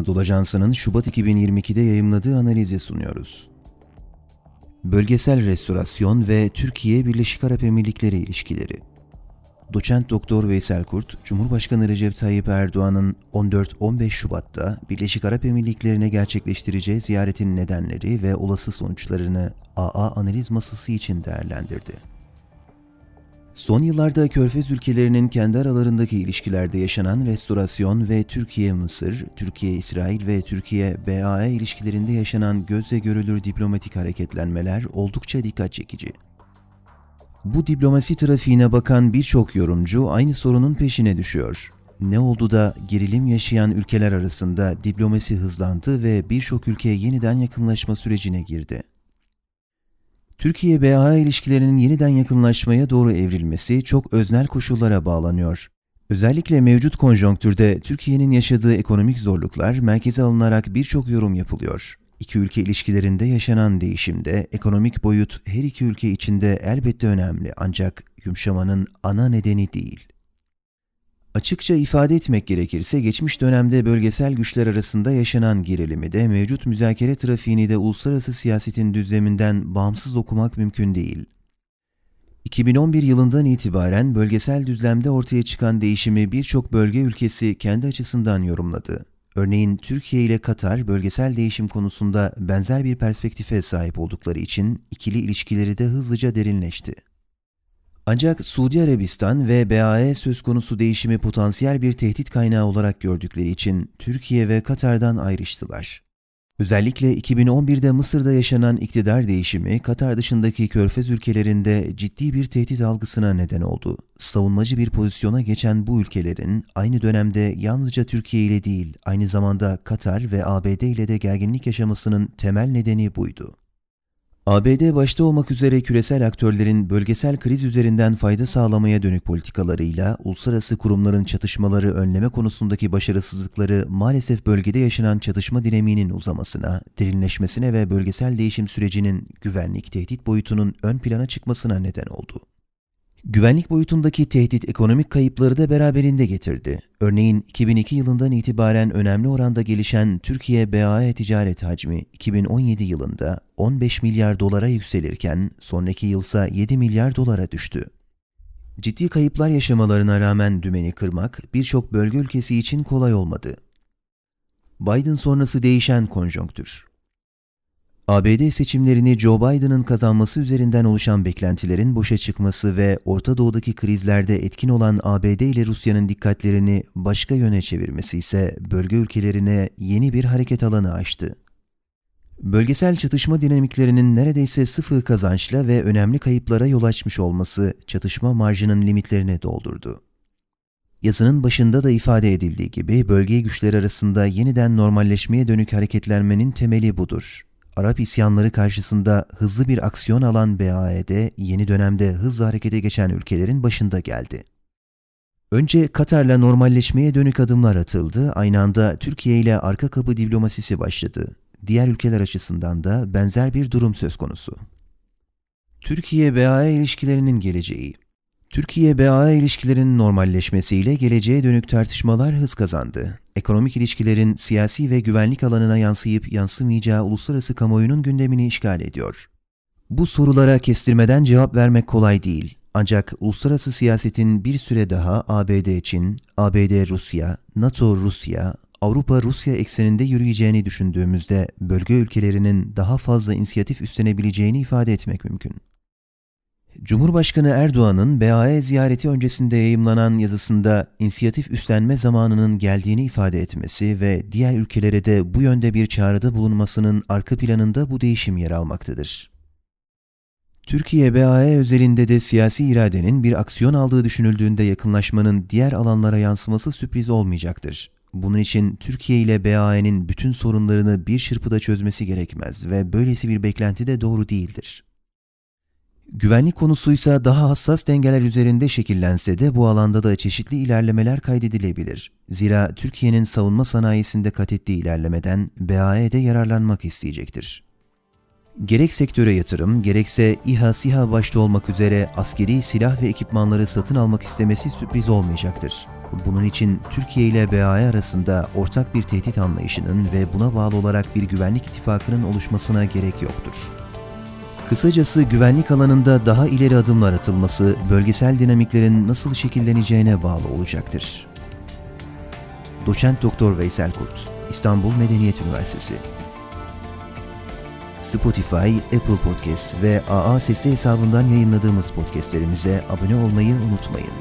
Anadolu Ajansı'nın Şubat 2022'de yayımladığı analizi sunuyoruz. Bölgesel restorasyon ve Türkiye Birleşik Arap Emirlikleri ilişkileri. Doçent Doktor Veysel Kurt, Cumhurbaşkanı Recep Tayyip Erdoğan'ın 14-15 Şubat'ta Birleşik Arap Emirlikleri'ne gerçekleştireceği ziyaretin nedenleri ve olası sonuçlarını AA analiz masası için değerlendirdi. Son yıllarda Körfez ülkelerinin kendi aralarındaki ilişkilerde yaşanan restorasyon ve Türkiye-Mısır, Türkiye-İsrail ve Türkiye-BAE ilişkilerinde yaşanan gözle görülür diplomatik hareketlenmeler oldukça dikkat çekici. Bu diplomasi trafiğine bakan birçok yorumcu aynı sorunun peşine düşüyor. Ne oldu da gerilim yaşayan ülkeler arasında diplomasi hızlandı ve birçok ülke yeniden yakınlaşma sürecine girdi? Türkiye-BA ilişkilerinin yeniden yakınlaşmaya doğru evrilmesi çok öznel koşullara bağlanıyor. Özellikle mevcut konjonktürde Türkiye'nin yaşadığı ekonomik zorluklar merkeze alınarak birçok yorum yapılıyor. İki ülke ilişkilerinde yaşanan değişimde ekonomik boyut her iki ülke içinde elbette önemli ancak yumuşamanın ana nedeni değil. Açıkça ifade etmek gerekirse geçmiş dönemde bölgesel güçler arasında yaşanan gerilimi de mevcut müzakere trafiğini de uluslararası siyasetin düzleminden bağımsız okumak mümkün değil. 2011 yılından itibaren bölgesel düzlemde ortaya çıkan değişimi birçok bölge ülkesi kendi açısından yorumladı. Örneğin Türkiye ile Katar bölgesel değişim konusunda benzer bir perspektife sahip oldukları için ikili ilişkileri de hızlıca derinleşti. Ancak Suudi Arabistan ve BAE söz konusu değişimi potansiyel bir tehdit kaynağı olarak gördükleri için Türkiye ve Katar'dan ayrıştılar. Özellikle 2011'de Mısır'da yaşanan iktidar değişimi Katar dışındaki körfez ülkelerinde ciddi bir tehdit algısına neden oldu. Savunmacı bir pozisyona geçen bu ülkelerin aynı dönemde yalnızca Türkiye ile değil, aynı zamanda Katar ve ABD ile de gerginlik yaşamasının temel nedeni buydu. ABD başta olmak üzere küresel aktörlerin bölgesel kriz üzerinden fayda sağlamaya dönük politikalarıyla uluslararası kurumların çatışmaları önleme konusundaki başarısızlıkları maalesef bölgede yaşanan çatışma dinamiğinin uzamasına, derinleşmesine ve bölgesel değişim sürecinin güvenlik tehdit boyutunun ön plana çıkmasına neden oldu. Güvenlik boyutundaki tehdit ekonomik kayıpları da beraberinde getirdi. Örneğin 2002 yılından itibaren önemli oranda gelişen Türkiye-BAE ticaret hacmi 2017 yılında 15 milyar dolara yükselirken sonraki yılsa 7 milyar dolara düştü. Ciddi kayıplar yaşamalarına rağmen dümeni kırmak birçok bölge ülkesi için kolay olmadı. Biden sonrası değişen konjonktür ABD seçimlerini Joe Biden'ın kazanması üzerinden oluşan beklentilerin boşa çıkması ve Orta Doğu'daki krizlerde etkin olan ABD ile Rusya'nın dikkatlerini başka yöne çevirmesi ise bölge ülkelerine yeni bir hareket alanı açtı. Bölgesel çatışma dinamiklerinin neredeyse sıfır kazançla ve önemli kayıplara yol açmış olması çatışma marjının limitlerini doldurdu. Yazının başında da ifade edildiği gibi bölge güçleri arasında yeniden normalleşmeye dönük hareketlenmenin temeli budur. Arap isyanları karşısında hızlı bir aksiyon alan BAE'de yeni dönemde hızlı harekete geçen ülkelerin başında geldi. Önce Katar'la normalleşmeye dönük adımlar atıldı, aynı anda Türkiye ile arka kapı diplomasisi başladı. Diğer ülkeler açısından da benzer bir durum söz konusu. Türkiye-BAE ilişkilerinin geleceği Türkiye-BAE ilişkilerinin normalleşmesiyle geleceğe dönük tartışmalar hız kazandı. Ekonomik ilişkilerin siyasi ve güvenlik alanına yansıyıp yansımayacağı uluslararası kamuoyunun gündemini işgal ediyor. Bu sorulara kestirmeden cevap vermek kolay değil. Ancak uluslararası siyasetin bir süre daha ABD-Çin, ABD-Rusya, NATO-Rusya, Avrupa-Rusya ekseninde yürüyeceğini düşündüğümüzde bölge ülkelerinin daha fazla inisiyatif üstlenebileceğini ifade etmek mümkün. Cumhurbaşkanı Erdoğan'ın BAE ziyareti öncesinde yayımlanan yazısında inisiyatif üstlenme zamanının geldiğini ifade etmesi ve diğer ülkelere de bu yönde bir çağrıda bulunmasının arka planında bu değişim yer almaktadır. Türkiye BAE özelinde de siyasi iradenin bir aksiyon aldığı düşünüldüğünde yakınlaşmanın diğer alanlara yansıması sürpriz olmayacaktır. Bunun için Türkiye ile BAE'nin bütün sorunlarını bir çırpıda çözmesi gerekmez ve böylesi bir beklenti de doğru değildir. Güvenlik konusuysa daha hassas dengeler üzerinde şekillense de bu alanda da çeşitli ilerlemeler kaydedilebilir. Zira Türkiye'nin savunma sanayisinde kat ettiği ilerlemeden BAE de yararlanmak isteyecektir. Gerek sektöre yatırım, gerekse İHA, SİHA başta olmak üzere askeri silah ve ekipmanları satın almak istemesi sürpriz olmayacaktır. Bunun için Türkiye ile BAE arasında ortak bir tehdit anlayışının ve buna bağlı olarak bir güvenlik ittifakının oluşmasına gerek yoktur. Kısacası güvenlik alanında daha ileri adımlar atılması bölgesel dinamiklerin nasıl şekilleneceğine bağlı olacaktır. Doçent Doktor Veysel Kurt, İstanbul Medeniyet Üniversitesi Spotify, Apple Podcast ve AA Sesi hesabından yayınladığımız podcastlerimize abone olmayı unutmayın.